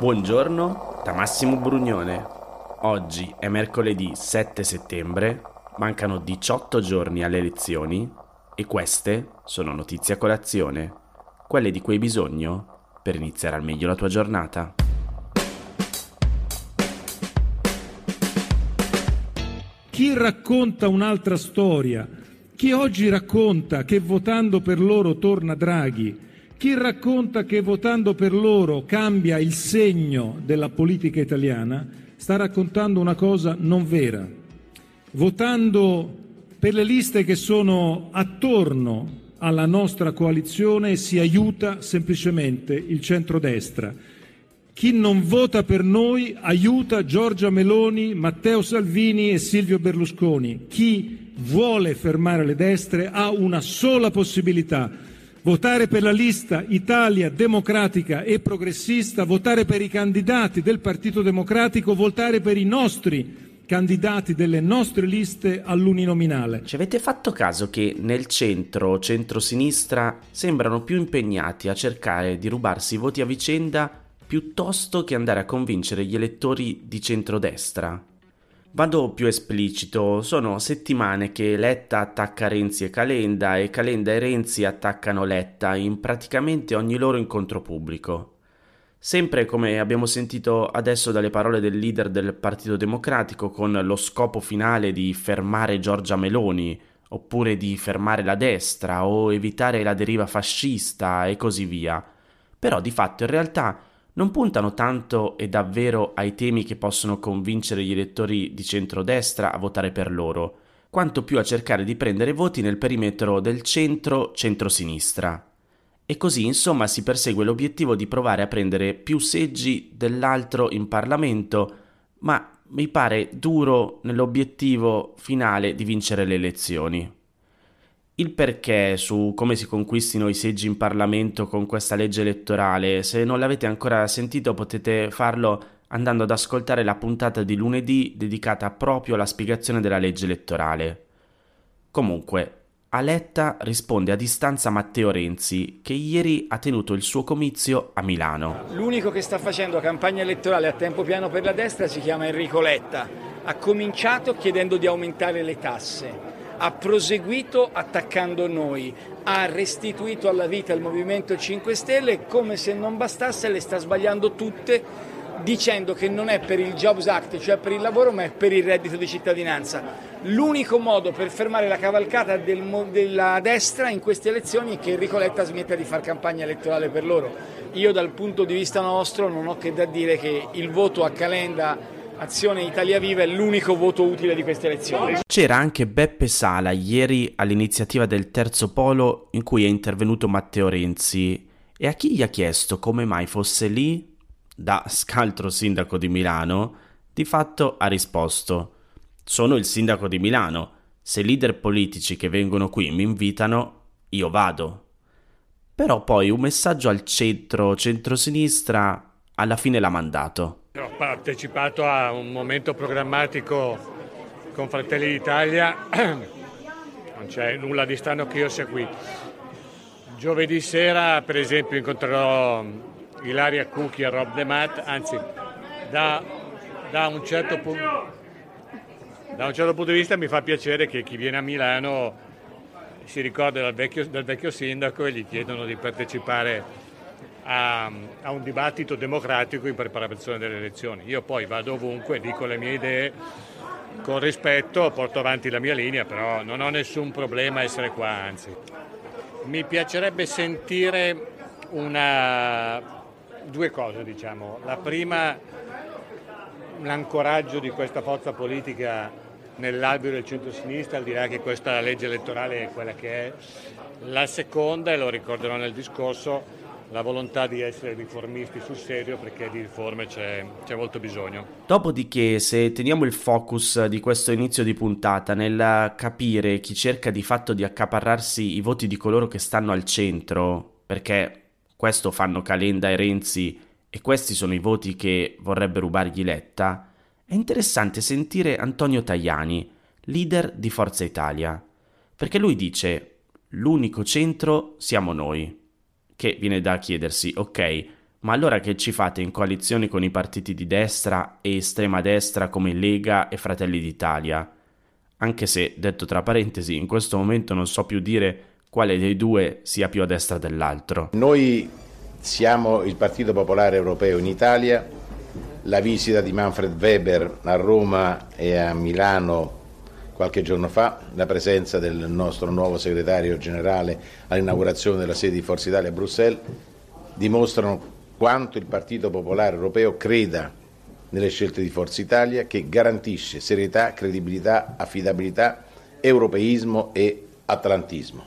Buongiorno da Massimo Brugnone. Oggi è mercoledì 7 settembre, mancano 18 giorni alle elezioni e queste sono notizie a colazione, quelle di cui hai bisogno per iniziare al meglio la tua giornata. Chi racconta un'altra storia? Chi oggi racconta che votando per loro torna Draghi? Chi racconta che votando per loro cambia il segno della politica italiana sta raccontando una cosa non vera. Votando per le liste che sono attorno alla nostra coalizione si aiuta semplicemente il centrodestra. Chi non vota per noi aiuta Giorgia Meloni, Matteo Salvini e Silvio Berlusconi. Chi vuole fermare le destre ha una sola possibilità, votare per la lista Italia democratica e progressista, votare per i candidati del Partito Democratico, votare per i nostri candidati delle nostre liste all'uninominale. Ci avete fatto caso che nel centro, centro-sinistra, sembrano più impegnati a cercare di rubarsi i voti a vicenda piuttosto che andare a convincere gli elettori di centrodestra? Vado più esplicito, sono settimane che Letta attacca Renzi e Calenda e Calenda e Renzi attaccano Letta in praticamente ogni loro incontro pubblico. Sempre come abbiamo sentito adesso dalle parole del leader del Partito Democratico con lo scopo finale di fermare Giorgia Meloni, oppure di fermare la destra o evitare la deriva fascista e così via. Però di fatto in realtà non puntano tanto e davvero ai temi che possono convincere gli elettori di centrodestra a votare per loro, quanto più a cercare di prendere voti nel perimetro del centro-centrosinistra. E così insomma si persegue l'obiettivo di provare a prendere più seggi dell'altro in Parlamento, ma mi pare duro nell'obiettivo finale di vincere le elezioni. Il perché su come si conquistino i seggi in Parlamento con questa legge elettorale, se non l'avete ancora sentito potete farlo andando ad ascoltare la puntata di lunedì dedicata proprio alla spiegazione della legge elettorale. Comunque, Aletta risponde a distanza Matteo Renzi, che ieri ha tenuto il suo comizio a Milano. L'unico che sta facendo campagna elettorale a tempo pieno per la destra si chiama Enrico Letta. Ha cominciato chiedendo di aumentare le tasse ha proseguito attaccando noi, ha restituito alla vita il Movimento 5 Stelle e come se non bastasse le sta sbagliando tutte dicendo che non è per il Jobs Act, cioè per il lavoro, ma è per il reddito di cittadinanza. L'unico modo per fermare la cavalcata del, della destra in queste elezioni è che Enrico Letta smetta di fare campagna elettorale per loro. Io dal punto di vista nostro non ho che da dire che il voto a Calenda Azione Italia Viva è l'unico voto utile di queste elezioni. C'era anche Beppe Sala ieri all'iniziativa del Terzo Polo in cui è intervenuto Matteo Renzi e a chi gli ha chiesto come mai fosse lì, da scaltro sindaco di Milano, di fatto ha risposto sono il sindaco di Milano, se leader politici che vengono qui mi invitano, io vado. Però poi un messaggio al centro, centro-sinistra, alla fine l'ha mandato. Partecipato a un momento programmatico con Fratelli d'Italia, non c'è nulla di strano che io sia qui. Giovedì sera, per esempio, incontrerò Ilaria Cucchi e Rob Demat, anzi, da, da, un certo punto, da un certo punto di vista mi fa piacere che chi viene a Milano si ricorda del vecchio, del vecchio sindaco e gli chiedono di partecipare a, a, un dibattito democratico in preparazione delle elezioni. Io poi vado ovunque, dico le mie idee con rispetto, porto avanti la mia linea, però non ho nessun problema a essere qua, anzi. Mi piacerebbe sentire una... due cose, diciamo. La prima, l'ancoraggio di questa forza politica nell'albero del centro-sinistra, al di là che questa legge elettorale è quella che è. La seconda, e lo ricorderò nel discorso, la volontà di essere riformisti sul serio perché di riforme c'è, c'è, molto bisogno. Dopodiché, se teniamo il focus di questo inizio di puntata nel capire chi cerca di fatto di accaparrarsi i voti di coloro che stanno al centro, perché questo fanno Calenda e Renzi e questi sono i voti che vorrebbe rubargli Letta, è interessante sentire Antonio Tajani, leader di Forza Italia, perché lui dice l'unico centro siamo noi che viene da chiedersi, ok, Ma allora che ci fate in coalizione con i partiti di destra e estrema destra come Lega e Fratelli d'Italia? Anche se, detto tra parentesi, in questo momento non so più dire quale dei due sia più a destra dell'altro. Noi siamo il Partito Popolare Europeo in Italia, la visita di Manfred Weber a Roma e a Milano qualche giorno fa, la presenza del nostro nuovo segretario generale all'inaugurazione della sede di Forza Italia a Bruxelles dimostrano quanto il Partito Popolare Europeo creda nelle scelte di Forza Italia che garantisce serietà, credibilità, affidabilità, europeismo e atlantismo.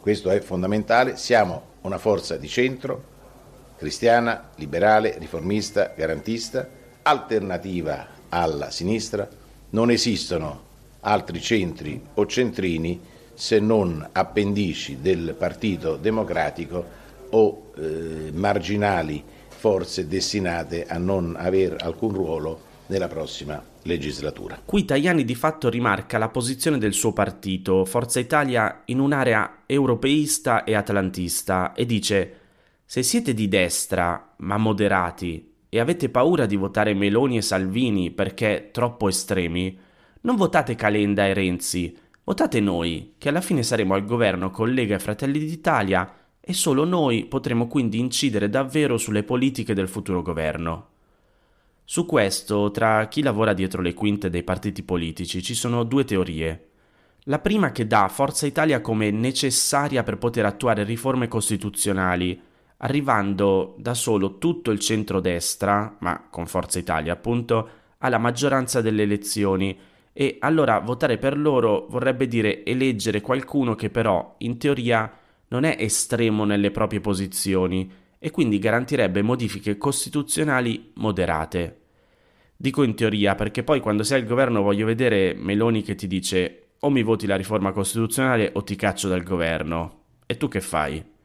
Questo è fondamentale, siamo una forza di centro, cristiana, liberale, riformista, garantista, alternativa alla sinistra, non esistono altri centri o centrini se non appendici del Partito Democratico o eh, marginali forze destinate a non avere alcun ruolo nella prossima legislatura. Qui Tajani di fatto rimarca la posizione del suo partito, Forza Italia, in un'area europeista e atlantista e dice se siete di destra, ma moderati, e avete paura di votare Meloni e Salvini perché troppo estremi, non votate Calenda e Renzi, votate noi, che alla fine saremo al governo con Lega e Fratelli d'Italia e solo noi potremo quindi incidere davvero sulle politiche del futuro governo. Su questo, tra chi lavora dietro le quinte dei partiti politici, ci sono due teorie. La prima che dà Forza Italia come necessaria per poter attuare riforme costituzionali, arrivando da solo tutto il centrodestra, ma con Forza Italia appunto, alla maggioranza delle elezioni e allora votare per loro vorrebbe dire eleggere qualcuno che però, in teoria, non è estremo nelle proprie posizioni e quindi garantirebbe modifiche costituzionali moderate. Dico in teoria perché poi quando sei al governo voglio vedere Meloni che ti dice o mi voti la riforma costituzionale o ti caccio dal governo. E tu che fai?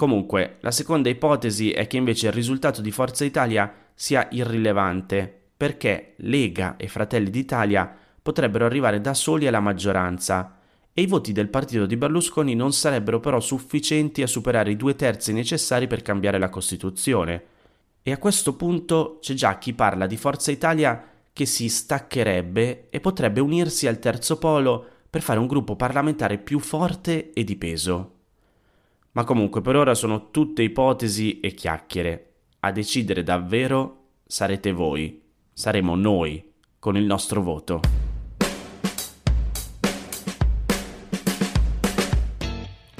Comunque, la seconda ipotesi è che invece il risultato di Forza Italia sia irrilevante, perché Lega e Fratelli d'Italia potrebbero arrivare da soli alla maggioranza e i voti del partito di Berlusconi non sarebbero però sufficienti a superare i due terzi necessari per cambiare la Costituzione. E a questo punto c'è già chi parla di Forza Italia che si staccherebbe e potrebbe unirsi al terzo polo per fare un gruppo parlamentare più forte e di peso. Ma comunque per ora sono tutte ipotesi e chiacchiere. A decidere davvero sarete voi, saremo noi, con il nostro voto.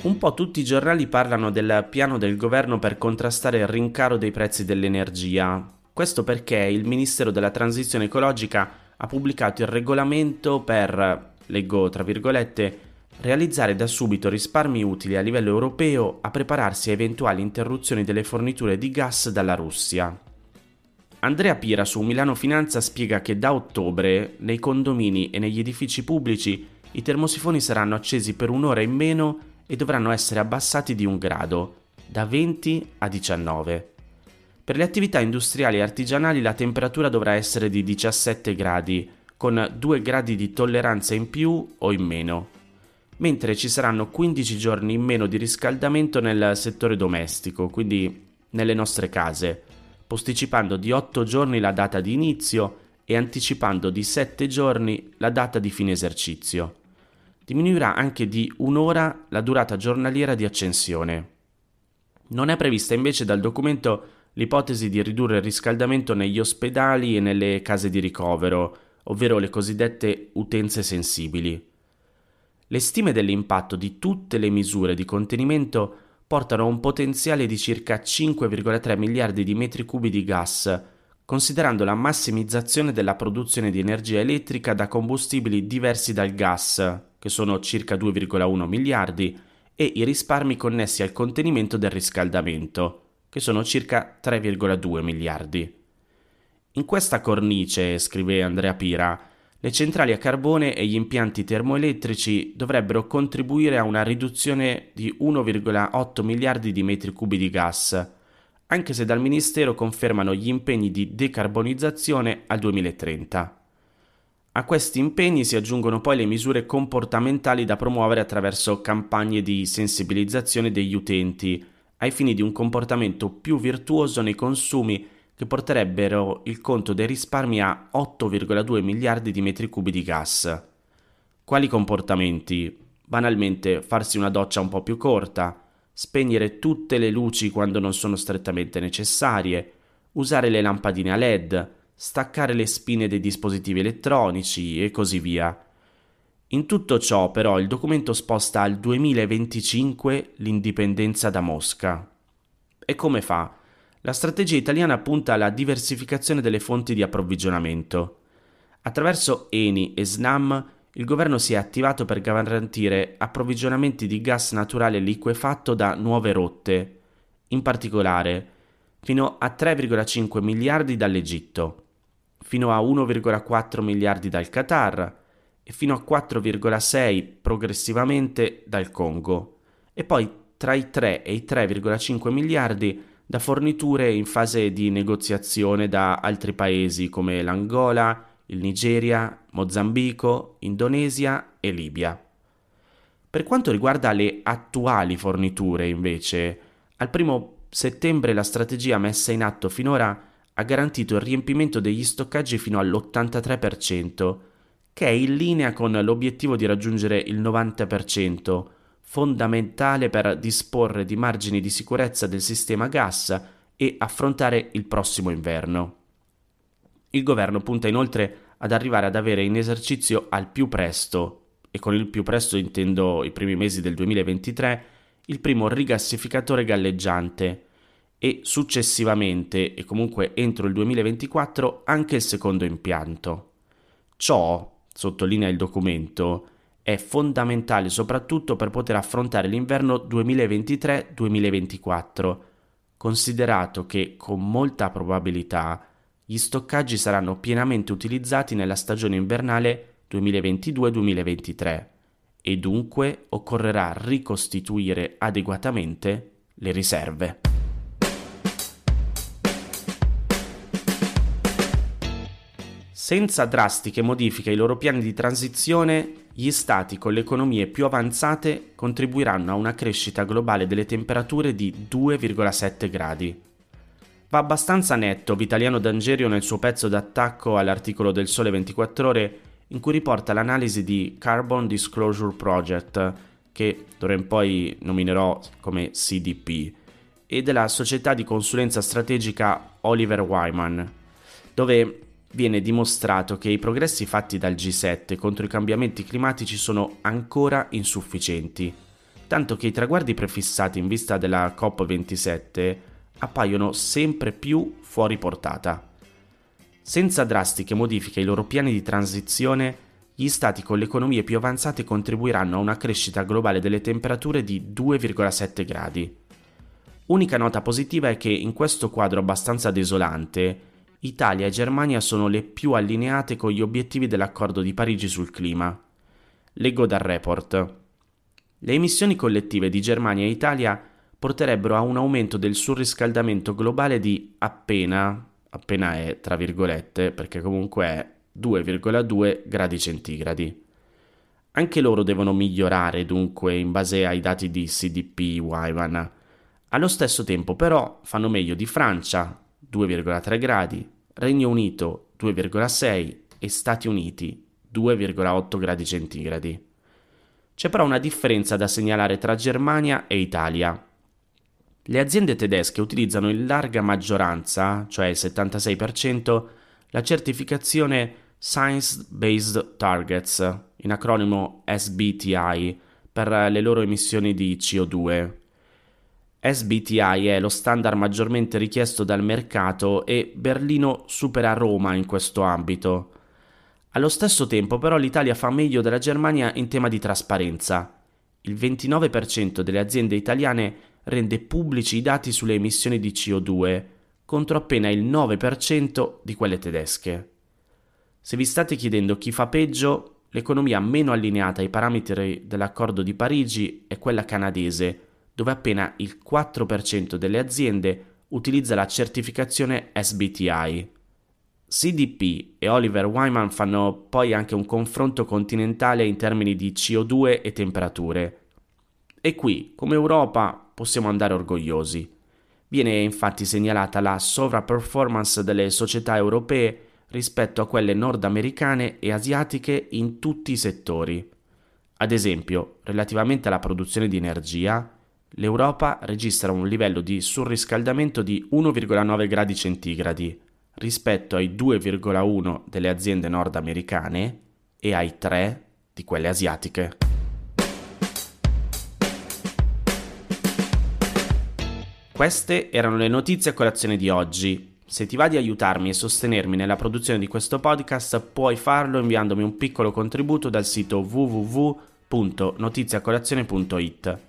Un po' tutti i giornali parlano del piano del governo per contrastare il rincaro dei prezzi dell'energia. Questo perché il Ministero della Transizione Ecologica ha pubblicato il regolamento per, leggo tra virgolette, realizzare da subito risparmi utili a livello europeo a prepararsi a eventuali interruzioni delle forniture di gas dalla Russia. Andrea Pira su Milano Finanza spiega che da ottobre nei condomini e negli edifici pubblici i termosifoni saranno accesi per un'ora in meno e dovranno essere abbassati di un grado, da 20 a 19. Per le attività industriali e artigianali la temperatura dovrà essere di 17 gradi, con 2 gradi di tolleranza in più o in meno, mentre ci saranno 15 giorni in meno di riscaldamento nel settore domestico, quindi nelle nostre case, posticipando di 8 giorni la data di inizio e anticipando di 7 giorni la data di fine esercizio diminuirà anche di un'ora la durata giornaliera di accensione. Non è prevista invece dal documento l'ipotesi di ridurre il riscaldamento negli ospedali e nelle case di ricovero, ovvero le cosiddette utenze sensibili. Le stime dell'impatto di tutte le misure di contenimento portano a un potenziale di circa 5,3 miliardi di metri cubi di gas, considerando la massimizzazione della produzione di energia elettrica da combustibili diversi dal gas, che sono circa 2,1 miliardi, e i risparmi connessi al contenimento del riscaldamento, che sono circa 3,2 miliardi. In questa cornice, scrive Andrea Pira, le centrali a carbone e gli impianti termoelettrici dovrebbero contribuire a una riduzione di 1,8 miliardi di metri cubi di gas, anche se dal Ministero confermano gli impegni di decarbonizzazione al 2030. A questi impegni si aggiungono poi le misure comportamentali da promuovere attraverso campagne di sensibilizzazione degli utenti, ai fini di un comportamento più virtuoso nei consumi che porterebbero il conto dei risparmi a 8,2 miliardi di metri cubi di gas. Quali comportamenti? Banalmente farsi una doccia un po' più corta, spegnere tutte le luci quando non sono strettamente necessarie, usare le lampadine a LED, staccare le spine dei dispositivi elettronici e così via. In tutto ciò però il documento sposta al 2025 l'indipendenza da Mosca. E come fa? La strategia italiana punta alla diversificazione delle fonti di approvvigionamento. Attraverso Eni e Snam il governo si è attivato per garantire approvvigionamenti di gas naturale liquefatto da nuove rotte, in particolare fino a 3,5 miliardi dall'Egitto, fino a 1,4 miliardi dal Qatar e fino a 4,6 progressivamente dal Congo, e poi tra i 3 e i 3,5 miliardi da forniture in fase di negoziazione da altri paesi come l'Angola, il Nigeria, Mozambico, Indonesia e Libia. Per quanto riguarda le attuali forniture, invece, al primo settembre la strategia messa in atto finora ha garantito il riempimento degli stoccaggi fino all'83%, che è in linea con l'obiettivo di raggiungere il 90%, fondamentale per disporre di margini di sicurezza del sistema gas e affrontare il prossimo inverno. Il governo punta inoltre ad arrivare ad avere in esercizio al più presto, e con il più presto intendo i primi mesi del 2023, il primo rigassificatore galleggiante e successivamente e comunque entro il 2024 anche il secondo impianto. Ciò, sottolinea il documento, è fondamentale soprattutto per poter affrontare l'inverno 2023-2024, considerato che con molta probabilità gli stoccaggi saranno pienamente utilizzati nella stagione invernale 2022-2023 e dunque occorrerà ricostituire adeguatamente le riserve. Senza drastiche modifiche ai loro piani di transizione, gli stati con le economie più avanzate contribuiranno a una crescita globale delle temperature di 2,7 gradi. Va abbastanza netto Vitaliano D'Angerio nel suo pezzo d'attacco all'articolo del Sole 24 ore in cui riporta l'analisi di Carbon Disclosure Project, che d'ora in poi nominerò come CDP, e della società di consulenza strategica Oliver Wyman, dove viene dimostrato che i progressi fatti dal G7 contro i cambiamenti climatici sono ancora insufficienti, tanto che i traguardi prefissati in vista della COP27 appaiono sempre più fuori portata. Senza drastiche modifiche ai loro piani di transizione, gli stati con le economie più avanzate contribuiranno a una crescita globale delle temperature di 2,7 gradi. Unica nota positiva è che in questo quadro abbastanza desolante, Italia e Germania sono le più allineate con gli obiettivi dell'accordo di Parigi sul clima. Leggo dal report. Le emissioni collettive di Germania e Italia porterebbero a un aumento del surriscaldamento globale di appena, appena è tra virgolette, perché comunque è 2,2 gradi centigradi. Anche loro devono migliorare dunque in base ai dati di CDP Wyman. Allo stesso tempo però fanno meglio di Francia 2,3 gradi, Regno Unito 2,6 e Stati Uniti 2,8 gradi centigradi. C'è però una differenza da segnalare tra Germania e Italia. Le aziende tedesche utilizzano in larga maggioranza, cioè il 76%, la certificazione Science Based Targets, in acronimo SBTI, per le loro emissioni di CO2. SBTI è lo standard maggiormente richiesto dal mercato e Berlino supera Roma in questo ambito. Allo stesso tempo però l'Italia fa meglio della Germania in tema di trasparenza. Il 29% delle aziende italiane rende pubblici i dati sulle emissioni di CO2, contro appena il 9% di quelle tedesche. Se vi state chiedendo chi fa peggio, l'economia meno allineata ai parametri dell'accordo di Parigi è quella canadese, dove appena il 4% delle aziende utilizza la certificazione SBTI. CDP e Oliver Wyman fanno poi anche un confronto continentale in termini di CO2 e temperature E qui, come Europa, possiamo andare orgogliosi. Viene infatti segnalata la sovraperformance delle società europee rispetto a quelle nordamericane e asiatiche in tutti i settori. Ad esempio, relativamente alla produzione di energia, l'Europa registra un livello di surriscaldamento di 1,9 gradi centigradi rispetto ai 2,1 delle aziende nordamericane e ai 3 di quelle asiatiche. Queste erano le notizie a colazione di oggi. Se ti va di aiutarmi e sostenermi nella produzione di questo podcast, puoi farlo inviandomi un piccolo contributo dal sito www.notiziacolazione.it.